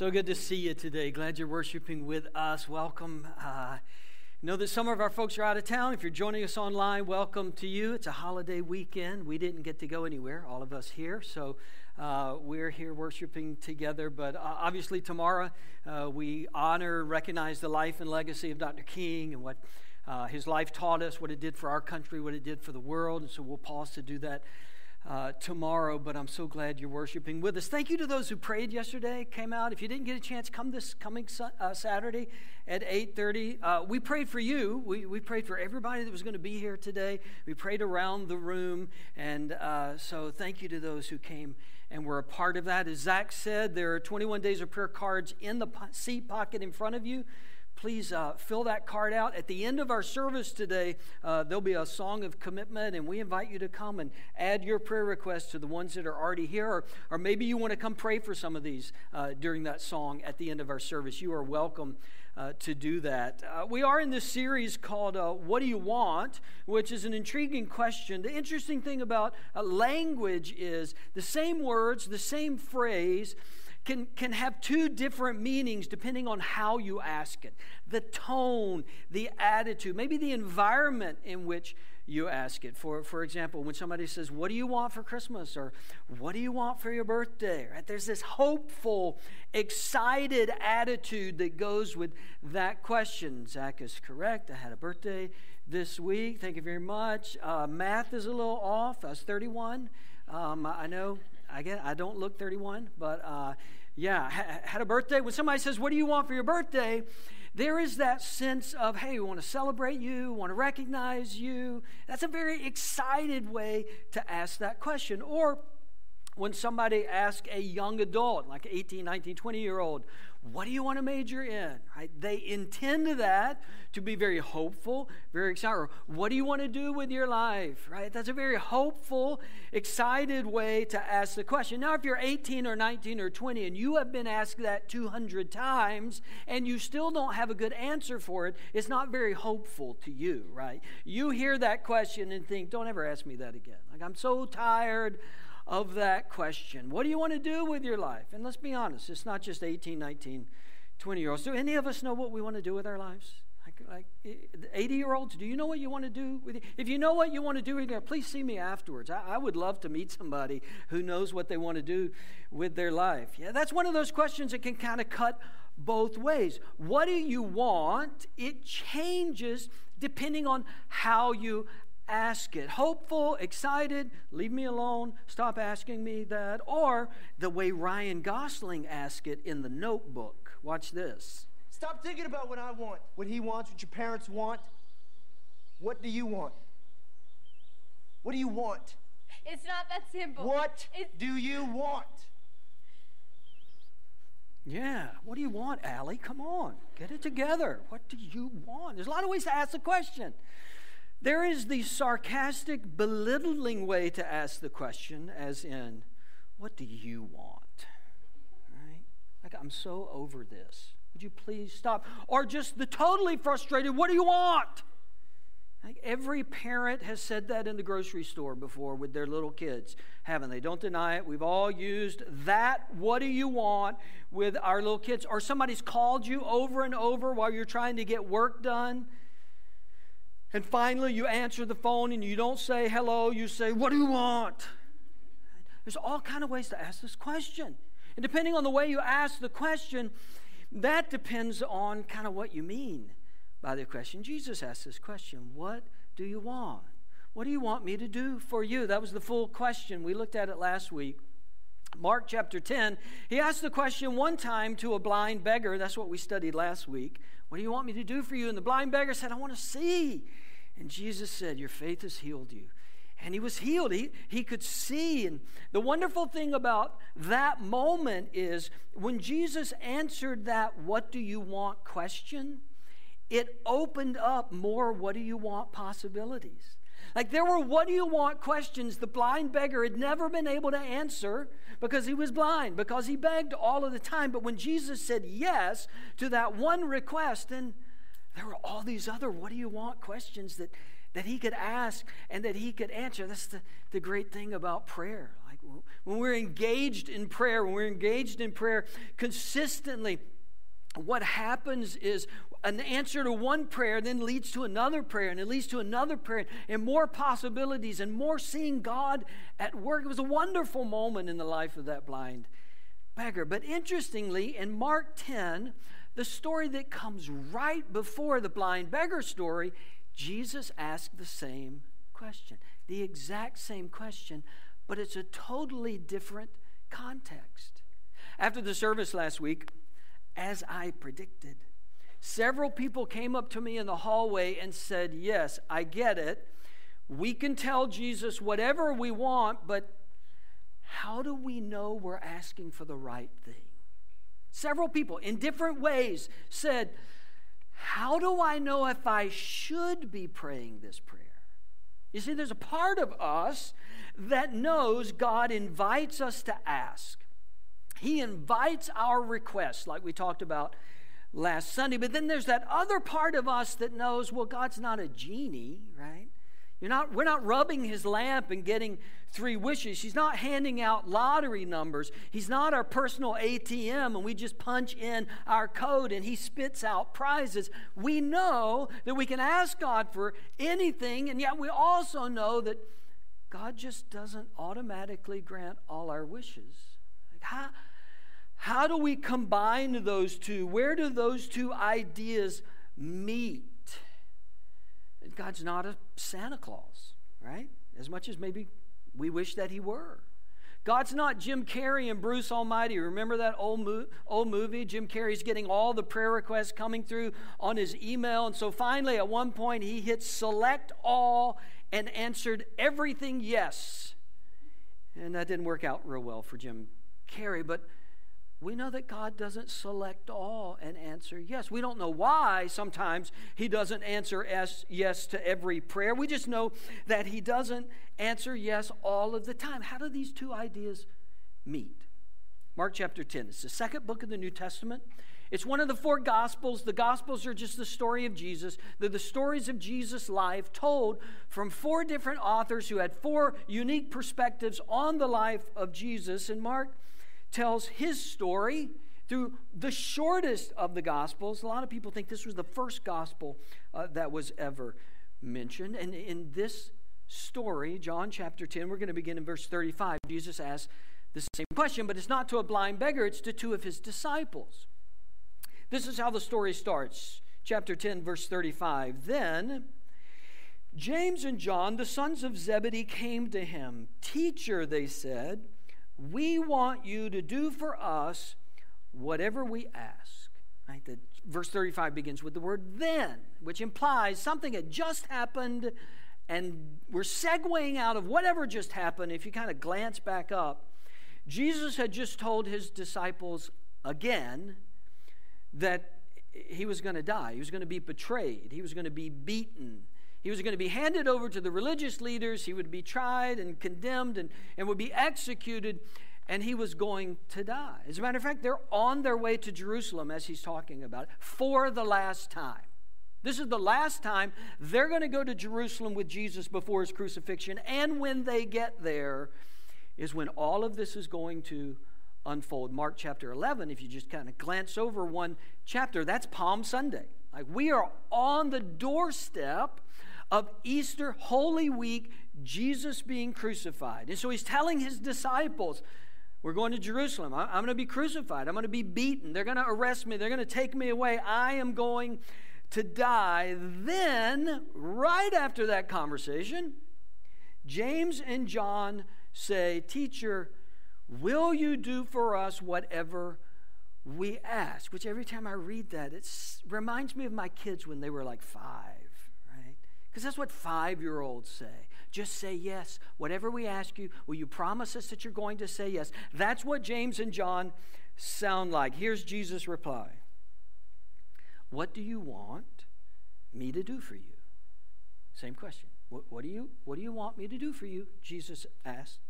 So good to see you today. Glad you're worshiping with us. Welcome. Uh, know that some of our folks are out of town. If you're joining us online, welcome to you. It's a holiday weekend. We didn't get to go anywhere, all of us here. So uh, we're here worshiping together. But uh, obviously, tomorrow uh, we honor, recognize the life and legacy of Dr. King and what uh, his life taught us, what it did for our country, what it did for the world. And so we'll pause to do that uh, tomorrow, but I'm so glad you're worshiping with us. Thank you to those who prayed yesterday, came out. If you didn't get a chance, come this coming uh, Saturday at 8.30. Uh, we prayed for you. We, we prayed for everybody that was going to be here today. We prayed around the room, and uh, so thank you to those who came and were a part of that. As Zach said, there are 21 days of prayer cards in the seat pocket in front of you please uh, fill that card out. At the end of our service today, uh, there'll be a song of commitment, and we invite you to come and add your prayer requests to the ones that are already here. Or, or maybe you want to come pray for some of these uh, during that song at the end of our service. You are welcome. Uh, to do that. Uh, we are in this series called uh, What Do You Want? which is an intriguing question. The interesting thing about uh, language is the same words, the same phrase, can, can have two different meanings depending on how you ask it the tone, the attitude, maybe the environment in which you ask it. For, for example, when somebody says, What do you want for Christmas? or What do you want for your birthday? Right? There's this hopeful, excited attitude that goes with that question. Zach is correct. I had a birthday this week. Thank you very much. Uh, math is a little off. I was 31. Um, I know I get I don't look 31, but uh, yeah, ha- had a birthday. When somebody says, "What do you want for your birthday?" there is that sense of, "Hey, we want to celebrate you, want to recognize you." That's a very excited way to ask that question. Or when somebody asks a young adult, like 18, 19, 20 year old, what do you want to major in? Right? They intend that to be very hopeful, very excited. What do you want to do with your life? Right? That's a very hopeful, excited way to ask the question. Now, if you're 18 or 19 or 20 and you have been asked that 200 times and you still don't have a good answer for it, it's not very hopeful to you, right? You hear that question and think, don't ever ask me that again. Like, I'm so tired of that question. What do you want to do with your life? And let's be honest, it's not just 18, 19, 20 year olds. Do any of us know what we want to do with our lives? Like, eh, like 80 year olds, do you know what you want to do with it? If you know what you want to do please see me afterwards. I, I would love to meet somebody who knows what they want to do with their life. Yeah, that's one of those questions that can kind of cut both ways. What do you want? It changes depending on how you ask it. Hopeful, excited, leave me alone, stop asking me that. Or the way Ryan Gosling asked it in the notebook. Watch this. Stop thinking about what I want, what he wants, what your parents want. What do you want? What do you want? It's not that simple. What it's... do you want? Yeah, what do you want, Allie? Come on, get it together. What do you want? There's a lot of ways to ask the question. There is the sarcastic, belittling way to ask the question, as in, What do you want? Right? Like, I'm so over this. Would you please stop? Or just the totally frustrated, What do you want? Like every parent has said that in the grocery store before with their little kids, haven't they? Don't deny it. We've all used that, what do you want, with our little kids. Or somebody's called you over and over while you're trying to get work done and finally, you answer the phone and you don't say hello, you say, What do you want? There's all kind of ways to ask this question. And depending on the way you ask the question, that depends on kind of what you mean by the question. Jesus asked this question What do you want? What do you want me to do for you? That was the full question. We looked at it last week. Mark chapter 10, he asked the question one time to a blind beggar. That's what we studied last week. What do you want me to do for you? And the blind beggar said, I want to see. And Jesus said, Your faith has healed you. And he was healed. He, he could see. And the wonderful thing about that moment is when Jesus answered that, What do you want question, it opened up more, What do you want possibilities. Like there were what do you want questions the blind beggar had never been able to answer because he was blind, because he begged all of the time. But when Jesus said yes to that one request, then there were all these other what do you want questions that, that he could ask and that he could answer. That's the, the great thing about prayer. Like When we're engaged in prayer, when we're engaged in prayer consistently, what happens is an answer to one prayer then leads to another prayer, and it leads to another prayer, and more possibilities, and more seeing God at work. It was a wonderful moment in the life of that blind beggar. But interestingly, in Mark 10, the story that comes right before the blind beggar story, Jesus asked the same question, the exact same question, but it's a totally different context. After the service last week, as I predicted, several people came up to me in the hallway and said, Yes, I get it. We can tell Jesus whatever we want, but how do we know we're asking for the right thing? Several people in different ways said, How do I know if I should be praying this prayer? You see, there's a part of us that knows God invites us to ask. He invites our requests, like we talked about last Sunday. But then there's that other part of us that knows, well, God's not a genie, right? You're not, we're not rubbing his lamp and getting three wishes. He's not handing out lottery numbers. He's not our personal ATM and we just punch in our code and he spits out prizes. We know that we can ask God for anything, and yet we also know that God just doesn't automatically grant all our wishes. Like how, how do we combine those two? Where do those two ideas meet? God's not a Santa Claus, right? As much as maybe we wish that He were. God's not Jim Carrey and Bruce Almighty. Remember that old, mo- old movie? Jim Carrey's getting all the prayer requests coming through on his email. And so finally, at one point, he hit select all and answered everything yes. And that didn't work out real well for Jim Carrey. But we know that God doesn't select all and answer yes. We don't know why sometimes He doesn't answer yes, to every prayer. We just know that He doesn't answer yes all of the time. How do these two ideas meet? Mark chapter 10. It's the second book of the New Testament. It's one of the four Gospels. The Gospels are just the story of Jesus. They're the stories of Jesus' life told from four different authors who had four unique perspectives on the life of Jesus. And Mark tells his story through the shortest of the Gospels. A lot of people think this was the first Gospel uh, that was ever mentioned. And in this story, John chapter 10, we're going to begin in verse 35. Jesus asks the same question, but it's not to a blind beggar, it's to two of his disciples. This is how the story starts. Chapter 10, verse 35. Then James and John, the sons of Zebedee, came to him. Teacher, they said, we want you to do for us whatever we ask. Right? The, verse 35 begins with the word then, which implies something had just happened, and we're segueing out of whatever just happened. If you kind of glance back up, Jesus had just told his disciples again that he was going to die, he was going to be betrayed, he was going to be beaten, he was going to be handed over to the religious leaders. He would be tried and condemned and, and would be executed, and he was going to die. As a matter of fact, they're on their way to Jerusalem as he's talking about it for the last time. This is the last time they're going to go to Jerusalem with Jesus before his crucifixion. And when they get there, is when all of this is going to unfold. Mark chapter 11, if you just kind of glance over one chapter, that's Palm Sunday. Like we are on the doorstep of Easter, Holy Week, Jesus being crucified. And so he's telling his disciples, We're going to Jerusalem. I'm going to be crucified. I'm going to be beaten. They're going to arrest me. They're going to take me away. I am going to die. Then, right after that conversation, James and John say, Teacher, will you do for us whatever we ask? Which every time I read that, it reminds me of my kids when they were like five. Because that's what five year olds say. Just say yes. Whatever we ask you, will you promise us that you're going to say yes? That's what James and John sound like. Here's Jesus' reply What do you want me to do for you? Same question. What, what, do you, what do you want me to do for you? Jesus asked.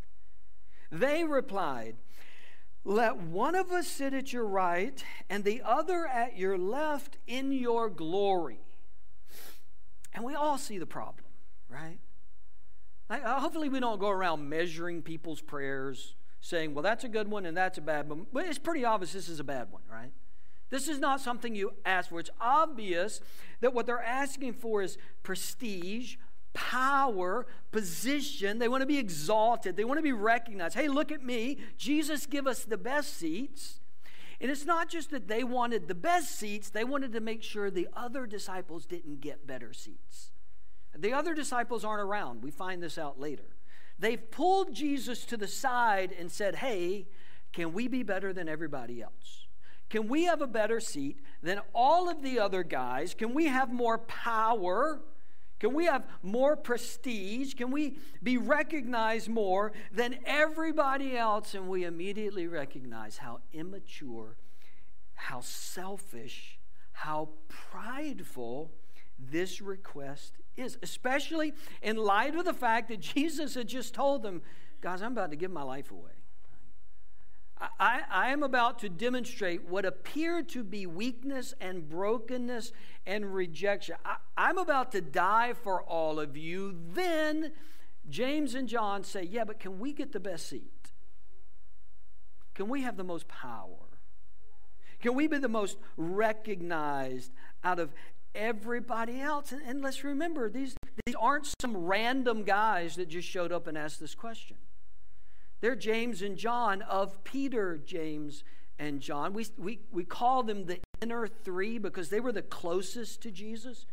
They replied, Let one of us sit at your right and the other at your left in your glory. And we all see the problem, right? uh, hopefully, we don't go around measuring people's prayers, saying, well, that's a good one and that's a bad one. But it's pretty obvious this is a bad one, right? This is not something you ask for. It's obvious that what they're asking for is prestige, power, position. They want to be exalted, they want to be recognized. Hey, look at me. Jesus, give us the best seats. And it's not just that they wanted the best seats, they wanted to make sure the other disciples didn't get better seats. The other disciples aren't around. We find this out later. They've pulled Jesus to the side and said, Hey, can we be better than everybody else? Can we have a better seat than all of the other guys? Can we have more power? Can we have more prestige? Can we be recognized more than everybody else? And we immediately recognize how immature, how selfish, how prideful this request is, especially in light of the fact that Jesus had just told them, Guys, I'm about to give my life away. I, I, am about to demonstrate what appeared to be weakness and brokenness and rejection. I, I'm about to die for all of you. Then James and John say, Yeah, but can we get the best seat? Can we have the most power? Can we be the most recognized out of everybody else? And, and let's remember, these, these aren't some random guys that just showed up and asked this question. They're James and John of Peter, James, and John. We, we, we call them the inner three because they were the closest to Jesus.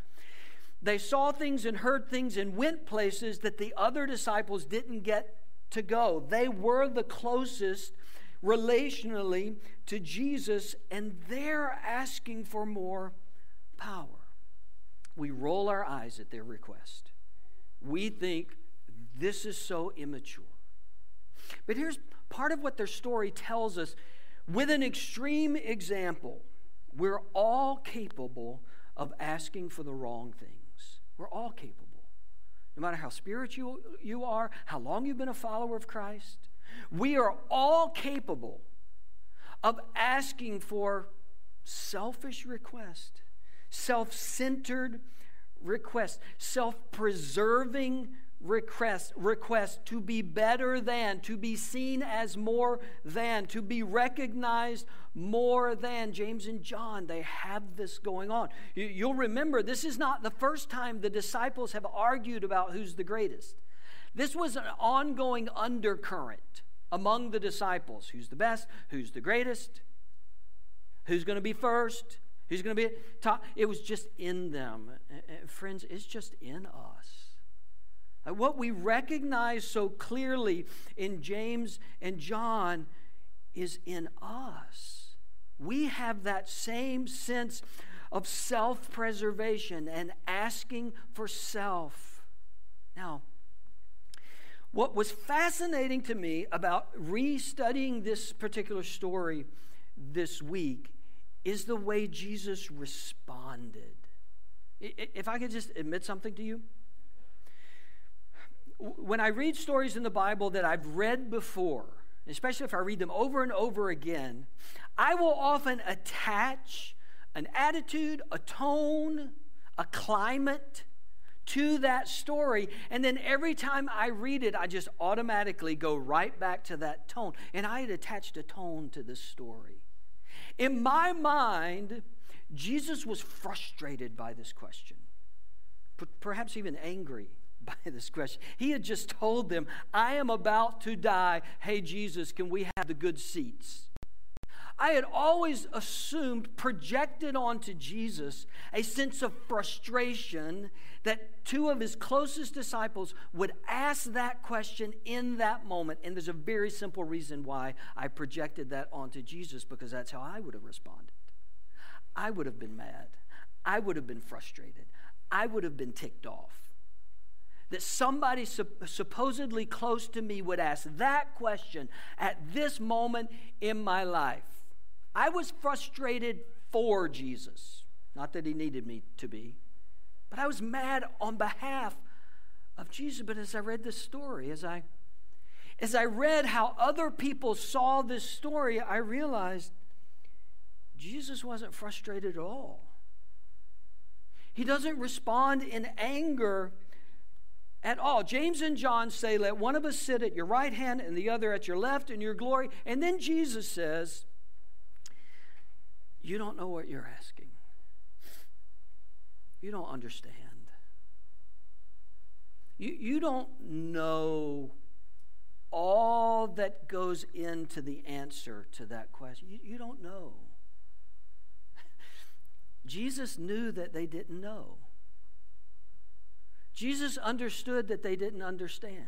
They saw things and heard things and went places that the other disciples didn't get to go. They were the closest relationally to Jesus, and they're asking for more power. We roll our eyes at their request. We think this is so immature. But here's part of what their story tells us with an extreme example. We're all capable of asking for the wrong things. We're all capable. No matter how spiritual you are, how long you've been a follower of Christ, we are all capable of asking for selfish request, self centered request, self preserving request, request to be better than, to be seen as more than, to be recognized more than. James and John, they have this going on. You'll remember this is not the first time the disciples have argued about who's the greatest. This was an ongoing undercurrent among the disciples who's the best, who's the greatest, who's going to be first, who's going to be top. It was just in them. Friends, it's just in us. Uh, what we recognize so clearly in James and John is in us. We have that same sense of self preservation and asking for self. Now, what was fascinating to me about restudying this particular story this week is the way Jesus responded. If I could just admit something to you, when I read stories in the Bible that I've read before, especially if I read them over and over again, I will often attach an attitude, a tone, a climate to that story. And then every time I read it, I just automatically go right back to that tone. And I had attached a tone to this story. In my mind, Jesus was frustrated by this question, perhaps even angry by this question. He had just told them, I am about to die. Hey, Jesus, can we have the good seats? I had always assumed, projected onto Jesus, a sense of frustration that two of his closest disciples would ask that question in that moment. And there's a very simple reason why I projected that onto Jesus, because that's how I would have responded. I would have been mad. I would have been frustrated. I would have been ticked off that somebody supposedly close to me would ask that question at this moment in my life. I was frustrated for Jesus, not that he needed me to be, but I was mad on behalf of Jesus. But as I read this story, as I as I read how other people saw this story, I realized Jesus wasn't frustrated at all. He doesn't respond in anger at all. James and John say, Let one of us sit at your right hand and the other at your left in your glory. And then Jesus says, You don't know what you're asking. You don't understand. You, you don't know all that goes into the answer to that question. You, you don't know. Jesus knew that they didn't know. Jesus understood that they didn't understand.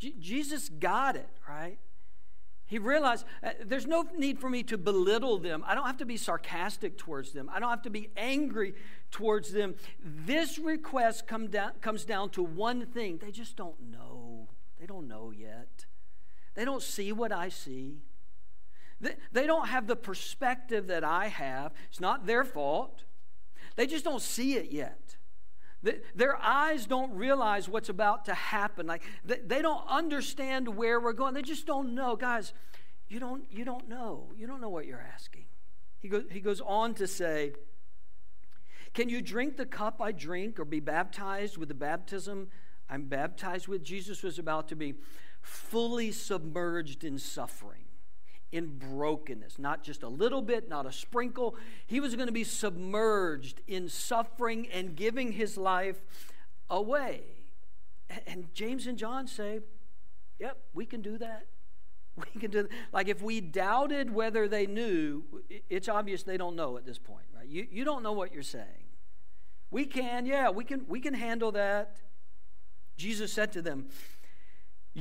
Jesus got it, right? He realized uh, there's no need for me to belittle them. I don't have to be sarcastic towards them. I don't have to be angry towards them. This request come down, comes down to one thing they just don't know. They don't know yet. They don't see what I see. They, they don't have the perspective that I have. It's not their fault. They just don't see it yet. Their eyes don't realize what's about to happen. Like they don't understand where we're going. They just don't know. Guys, you don't, you don't know. You don't know what you're asking. He goes, he goes on to say, Can you drink the cup I drink or be baptized with the baptism I'm baptized with? Jesus was about to be fully submerged in suffering in brokenness, not just a little bit, not a sprinkle. He was going to be submerged in suffering and giving his life away. And James and John say, Yep, we can do that. We can do that. Like if we doubted whether they knew, it's obvious they don't know at this point, right? You, you don't know what you're saying. We can, yeah, we can, we can handle that. Jesus said to them,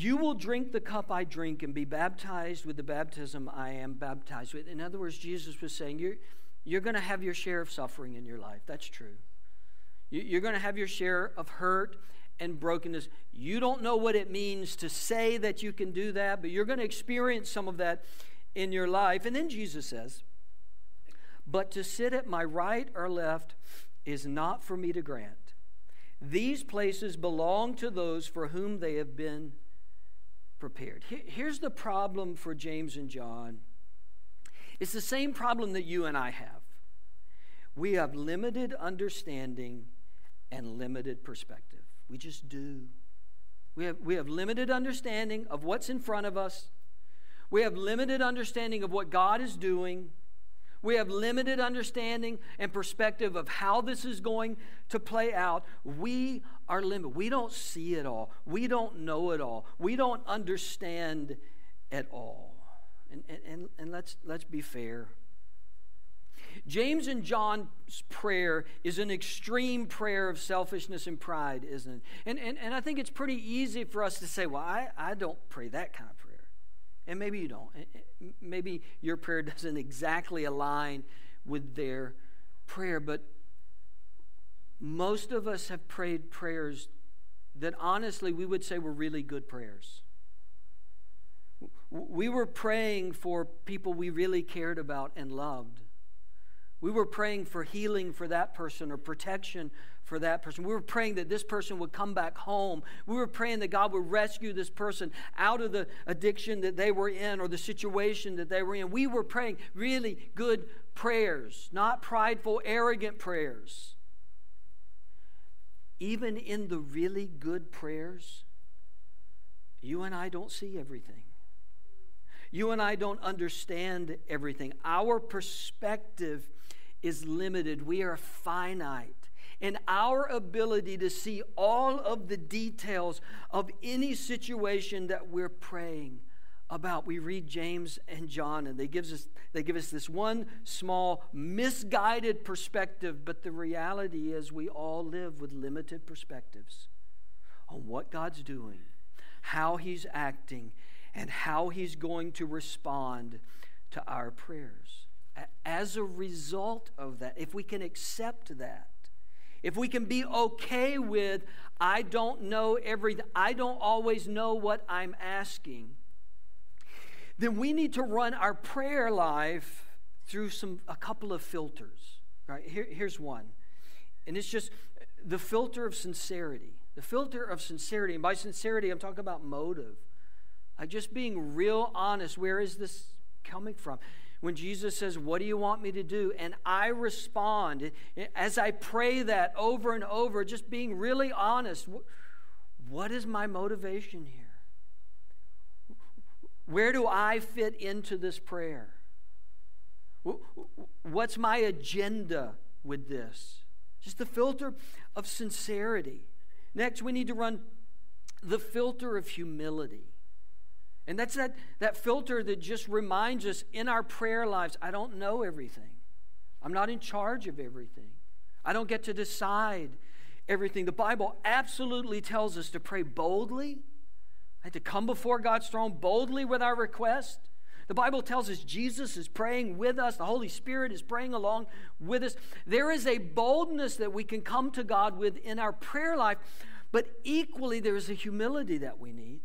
you will drink the cup I drink and be baptized with the baptism I am baptized with. In other words, Jesus was saying, You're, you're going to have your share of suffering in your life. That's true. You're going to have your share of hurt and brokenness. You don't know what it means to say that you can do that, but you're going to experience some of that in your life. And then Jesus says, But to sit at my right or left is not for me to grant. These places belong to those for whom they have been prepared. Here's the problem for James and John it's the same problem that you and I have. We have limited understanding and limited perspective. We just do. We have, we have limited understanding of what's in front of us. We have limited understanding of what God is doing. We have limited understanding and perspective of how this is going to play out. We are limited. We don't see it all. We don't know it all. We don't understand at all. And, and, and let's, let's be fair. James and John's prayer is an extreme prayer of selfishness and pride, isn't it? And, and, and I think it's pretty easy for us to say, well, I, I don't pray that kind of prayer. And maybe you don't. Maybe your prayer doesn't exactly align with their prayer, but most of us have prayed prayers that honestly we would say were really good prayers. We were praying for people we really cared about and loved. We were praying for healing for that person or protection for that person. We were praying that this person would come back home. We were praying that God would rescue this person out of the addiction that they were in or the situation that they were in. We were praying really good prayers, not prideful, arrogant prayers. Even in the really good prayers, you and I don't see everything. You and I don't understand everything. Our perspective is limited. We are finite. And our ability to see all of the details of any situation that we're praying about. We read James and John, and they, gives us, they give us this one small, misguided perspective, but the reality is we all live with limited perspectives on what God's doing, how He's acting, and how He's going to respond to our prayers. As a result of that, if we can accept that, if we can be okay with, I don't know everything, I don't always know what I'm asking, then we need to run our prayer life through some a couple of filters. Right? Here, here's one. And it's just the filter of sincerity. The filter of sincerity. And by sincerity, I'm talking about motive. Like just being real honest. Where is this coming from? When Jesus says, What do you want me to do? And I respond, as I pray that over and over, just being really honest, what is my motivation here? Where do I fit into this prayer? What's my agenda with this? Just the filter of sincerity. Next, we need to run the filter of humility. And that's that, that filter that just reminds us in our prayer lives I don't know everything. I'm not in charge of everything. I don't get to decide everything. The Bible absolutely tells us to pray boldly, to come before God's throne boldly with our request. The Bible tells us Jesus is praying with us, the Holy Spirit is praying along with us. There is a boldness that we can come to God with in our prayer life, but equally there is a humility that we need.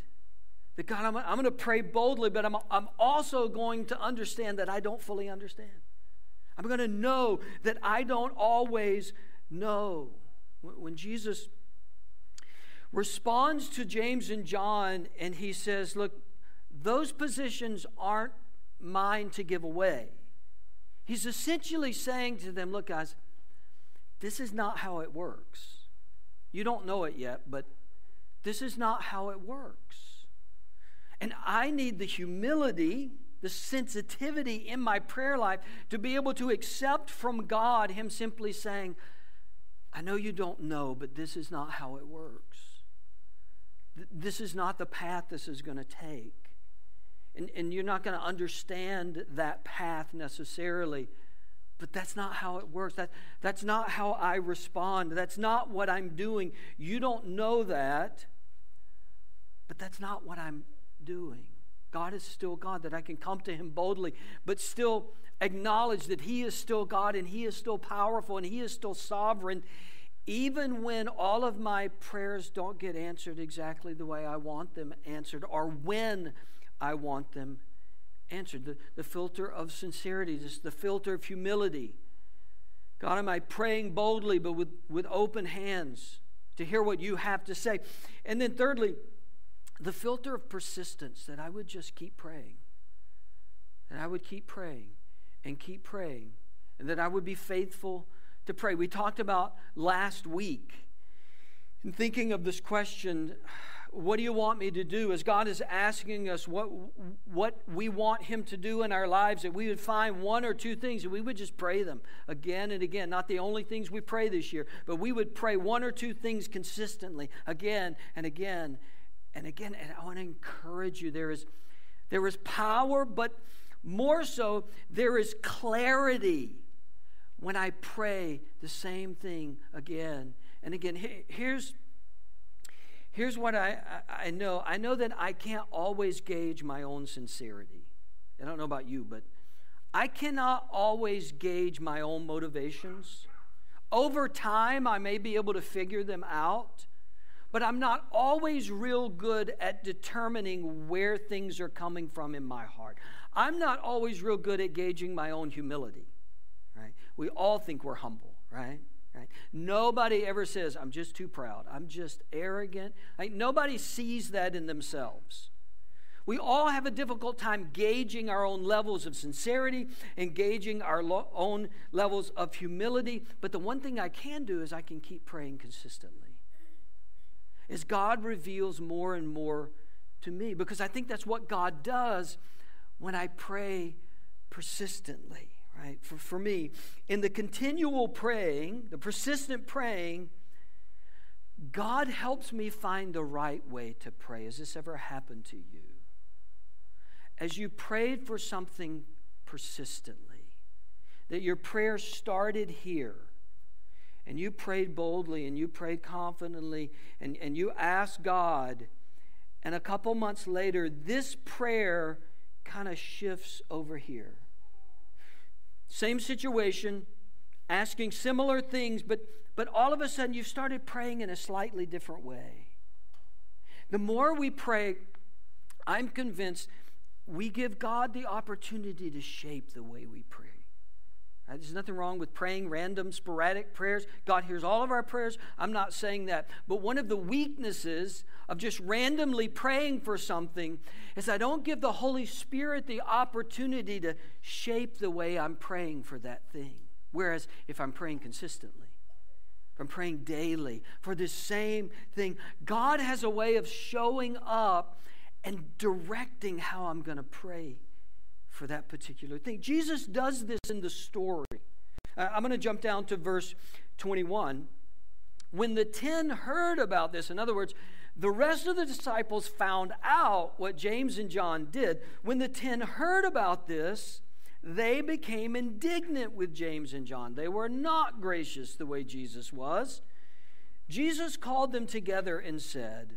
That God, I'm, I'm going to pray boldly, but I'm, I'm also going to understand that I don't fully understand. I'm going to know that I don't always know. When Jesus responds to James and John and he says, Look, those positions aren't mine to give away. He's essentially saying to them, Look, guys, this is not how it works. You don't know it yet, but this is not how it works. And I need the humility, the sensitivity in my prayer life to be able to accept from God Him simply saying, I know you don't know, but this is not how it works. This is not the path this is going to take. And, and you're not going to understand that path necessarily, but that's not how it works. That, that's not how I respond. That's not what I'm doing. You don't know that, but that's not what I'm doing. God is still God, that I can come to Him boldly, but still acknowledge that He is still God and He is still powerful and He is still sovereign, even when all of my prayers don't get answered exactly the way I want them answered or when I want them answered. The, the filter of sincerity, this, the filter of humility. God, am I praying boldly but with, with open hands to hear what you have to say? And then, thirdly, the filter of persistence that I would just keep praying. That I would keep praying and keep praying. And that I would be faithful to pray. We talked about last week in thinking of this question what do you want me to do? As God is asking us what, what we want Him to do in our lives, that we would find one or two things and we would just pray them again and again. Not the only things we pray this year, but we would pray one or two things consistently again and again and again, and I want to encourage you there is, there is power, but more so, there is clarity when I pray the same thing again and again. Here's, here's what I, I know I know that I can't always gauge my own sincerity. I don't know about you, but I cannot always gauge my own motivations. Over time, I may be able to figure them out but I'm not always real good at determining where things are coming from in my heart. I'm not always real good at gauging my own humility, right? We all think we're humble, right? Right? Nobody ever says, I'm just too proud. I'm just arrogant. Right? Nobody sees that in themselves. We all have a difficult time gauging our own levels of sincerity engaging our lo- own levels of humility. But the one thing I can do is I can keep praying consistently as God reveals more and more to me because I think that's what God does when I pray persistently, right? For, for me, in the continual praying, the persistent praying, God helps me find the right way to pray. Has this ever happened to you? As you prayed for something persistently, that your prayer started here and you prayed boldly and you prayed confidently and, and you asked God, and a couple months later, this prayer kind of shifts over here. Same situation, asking similar things, but, but all of a sudden you've started praying in a slightly different way. The more we pray, I'm convinced we give God the opportunity to shape the way we pray. Right? There's nothing wrong with praying random, sporadic prayers. God hears all of our prayers. I'm not saying that. But one of the weaknesses of just randomly praying for something is I don't give the Holy Spirit the opportunity to shape the way I'm praying for that thing. Whereas if I'm praying consistently, if I'm praying daily for this same thing, God has a way of showing up and directing how I'm going to pray for that particular thing. Jesus does this in the story. Uh, I'm going to jump down to verse 21. When the ten heard about this, in other words, the rest of the disciples found out what James and John did. When the ten heard about this, they became indignant with James and John. They were not gracious the way Jesus was. Jesus called them together and said,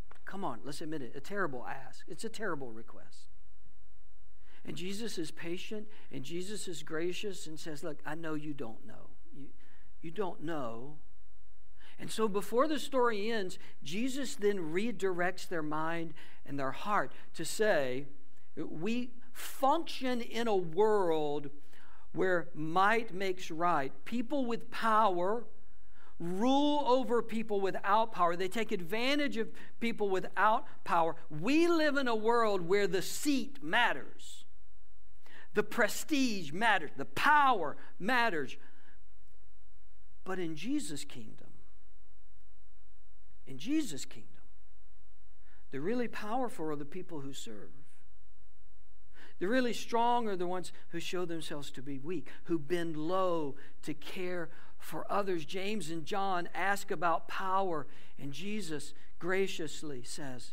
Come on, let's admit it. A terrible ask. It's a terrible request. And Jesus is patient and Jesus is gracious and says, Look, I know you don't know. You, you don't know. And so before the story ends, Jesus then redirects their mind and their heart to say, We function in a world where might makes right. People with power rule over people without power. They take advantage of people without power. We live in a world where the seat matters, the prestige matters, the power matters. But in Jesus' kingdom, in Jesus' kingdom, the really powerful are the people who serve. The really strong are the ones who show themselves to be weak, who bend low to care for others. James and John ask about power, and Jesus graciously says,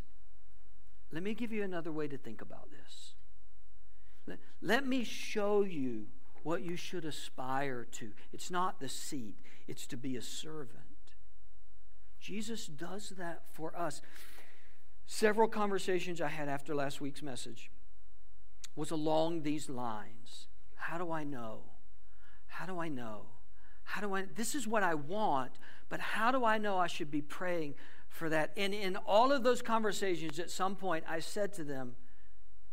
Let me give you another way to think about this. Let, let me show you what you should aspire to. It's not the seat, it's to be a servant. Jesus does that for us. Several conversations I had after last week's message was along these lines. How do I know? How do I know? How do I, this is what I want, but how do I know I should be praying for that? And in all of those conversations, at some point, I said to them,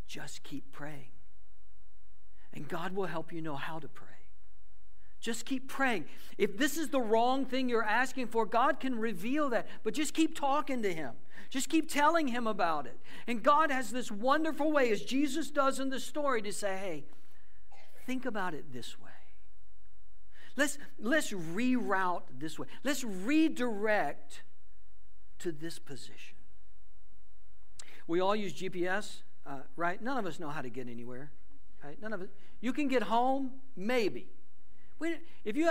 just keep praying. And God will help you know how to pray. Just keep praying. If this is the wrong thing you're asking for, God can reveal that. But just keep talking to Him. Just keep telling Him about it. And God has this wonderful way, as Jesus does in the story, to say, hey, think about it this way. Let's, let's reroute this way. Let's redirect to this position. We all use GPS, uh, right? None of us know how to get anywhere, right? None of us. You can get home, maybe. We, if, you,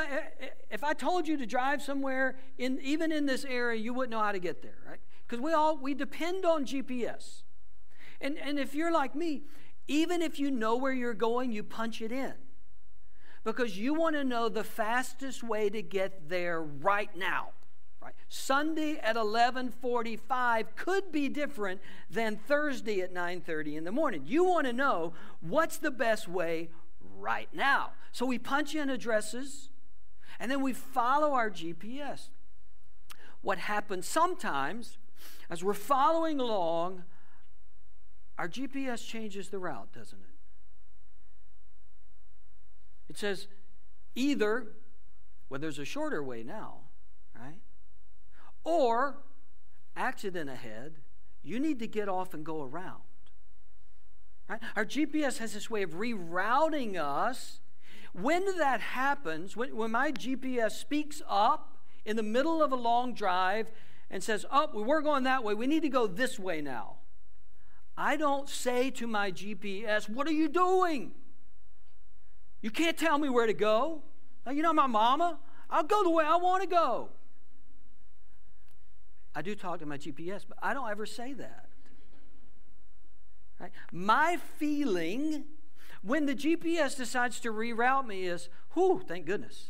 if I told you to drive somewhere, in, even in this area, you wouldn't know how to get there, right? Because we all we depend on GPS. And, and if you're like me, even if you know where you're going, you punch it in because you want to know the fastest way to get there right now. Right? Sunday at 11:45 could be different than Thursday at 9:30 in the morning. You want to know what's the best way right now. So we punch in addresses and then we follow our GPS. What happens sometimes as we're following along our GPS changes the route, doesn't it? It says either, well, there's a shorter way now, right? Or accident ahead, you need to get off and go around. Right? Our GPS has this way of rerouting us. When that happens, when, when my GPS speaks up in the middle of a long drive and says, Oh, we're going that way, we need to go this way now. I don't say to my GPS, What are you doing? You can't tell me where to go. You know my mama. I'll go the way I want to go. I do talk to my GPS, but I don't ever say that. Right? My feeling when the GPS decides to reroute me is, whew, thank goodness.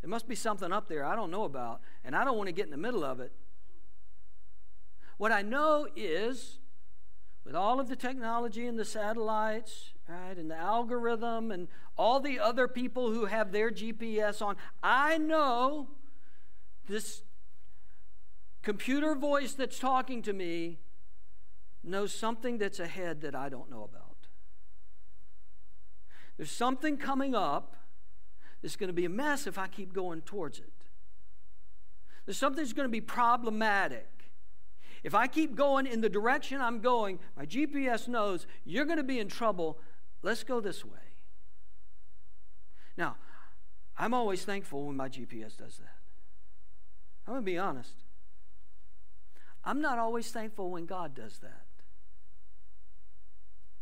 There must be something up there I don't know about, and I don't want to get in the middle of it. What I know is, with all of the technology and the satellites, right, and the algorithm and all the other people who have their GPS on, I know this computer voice that's talking to me knows something that's ahead that I don't know about. There's something coming up that's going to be a mess if I keep going towards it. There's something that's going to be problematic. If I keep going in the direction I'm going, my GPS knows you're going to be in trouble. Let's go this way. Now, I'm always thankful when my GPS does that. I'm going to be honest. I'm not always thankful when God does that.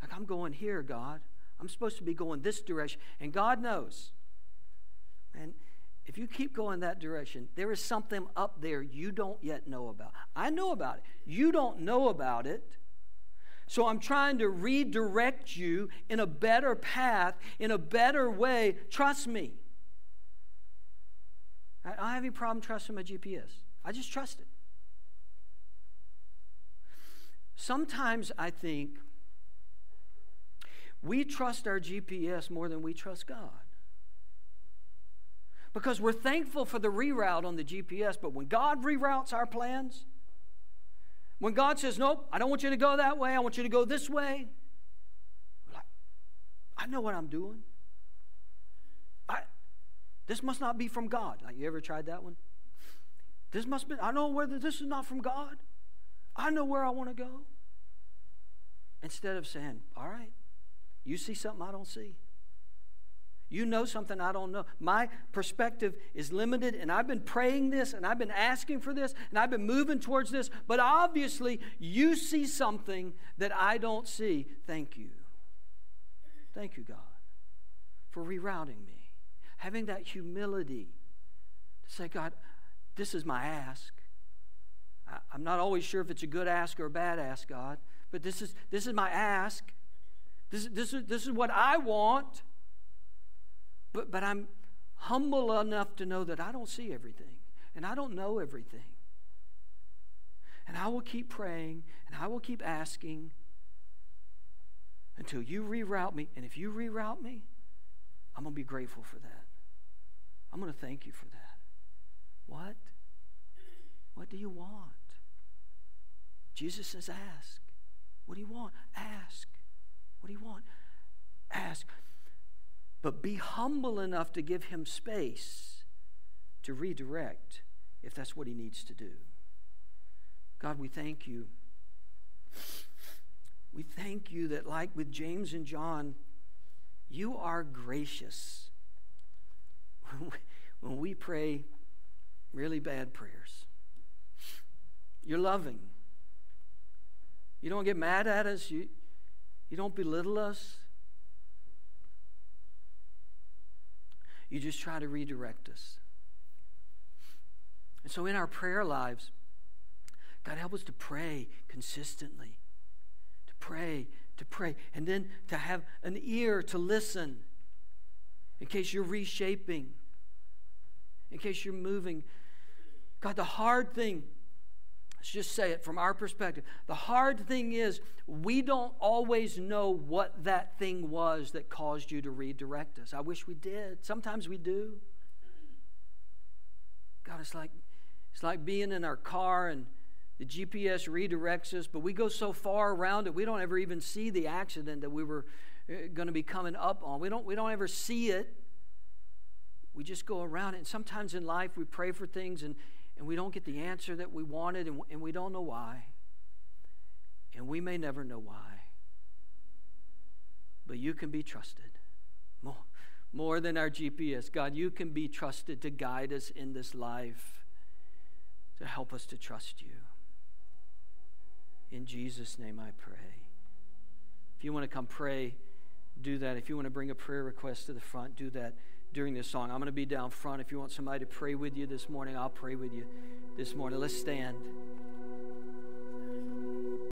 Like, I'm going here, God. I'm supposed to be going this direction. And God knows. And if you keep going that direction, there is something up there you don't yet know about. I know about it. You don't know about it. So I'm trying to redirect you in a better path, in a better way. Trust me. I don't have any problem trusting my GPS. I just trust it. Sometimes I think we trust our GPS more than we trust God. Because we're thankful for the reroute on the GPS, but when God reroutes our plans, when God says, Nope, I don't want you to go that way, I want you to go this way, I know what I'm doing. I, this must not be from God. Like, you ever tried that one? This must be, I know whether this is not from God. I know where I want to go. Instead of saying, All right, you see something I don't see. You know something I don't know. My perspective is limited, and I've been praying this, and I've been asking for this, and I've been moving towards this, but obviously you see something that I don't see. Thank you. Thank you, God, for rerouting me. Having that humility to say, God, this is my ask. I'm not always sure if it's a good ask or a bad ask, God, but this is, this is my ask. This, this, is, this is what I want. But, but I'm humble enough to know that I don't see everything and I don't know everything. And I will keep praying and I will keep asking until you reroute me. And if you reroute me, I'm going to be grateful for that. I'm going to thank you for that. What? What do you want? Jesus says, ask. What do you want? Ask. What do you want? Ask. But be humble enough to give him space to redirect if that's what he needs to do. God, we thank you. We thank you that, like with James and John, you are gracious when we pray really bad prayers. You're loving. You don't get mad at us. You, you don't belittle us. You just try to redirect us. And so in our prayer lives, God help us to pray consistently. To pray, to pray, and then to have an ear to listen in case you're reshaping, in case you're moving. God, the hard thing Let's just say it from our perspective. The hard thing is, we don't always know what that thing was that caused you to redirect us. I wish we did. Sometimes we do. God, it's like it's like being in our car and the GPS redirects us, but we go so far around it, we don't ever even see the accident that we were uh, going to be coming up on. We don't we don't ever see it. We just go around it. And sometimes in life we pray for things and and we don't get the answer that we wanted, and, and we don't know why. And we may never know why. But you can be trusted. More, more than our GPS. God, you can be trusted to guide us in this life, to help us to trust you. In Jesus' name I pray. If you want to come pray, do that. If you want to bring a prayer request to the front, do that during this song. I'm going to be down front. If you want somebody to pray with you this morning, I'll pray with you this morning. Let's stand.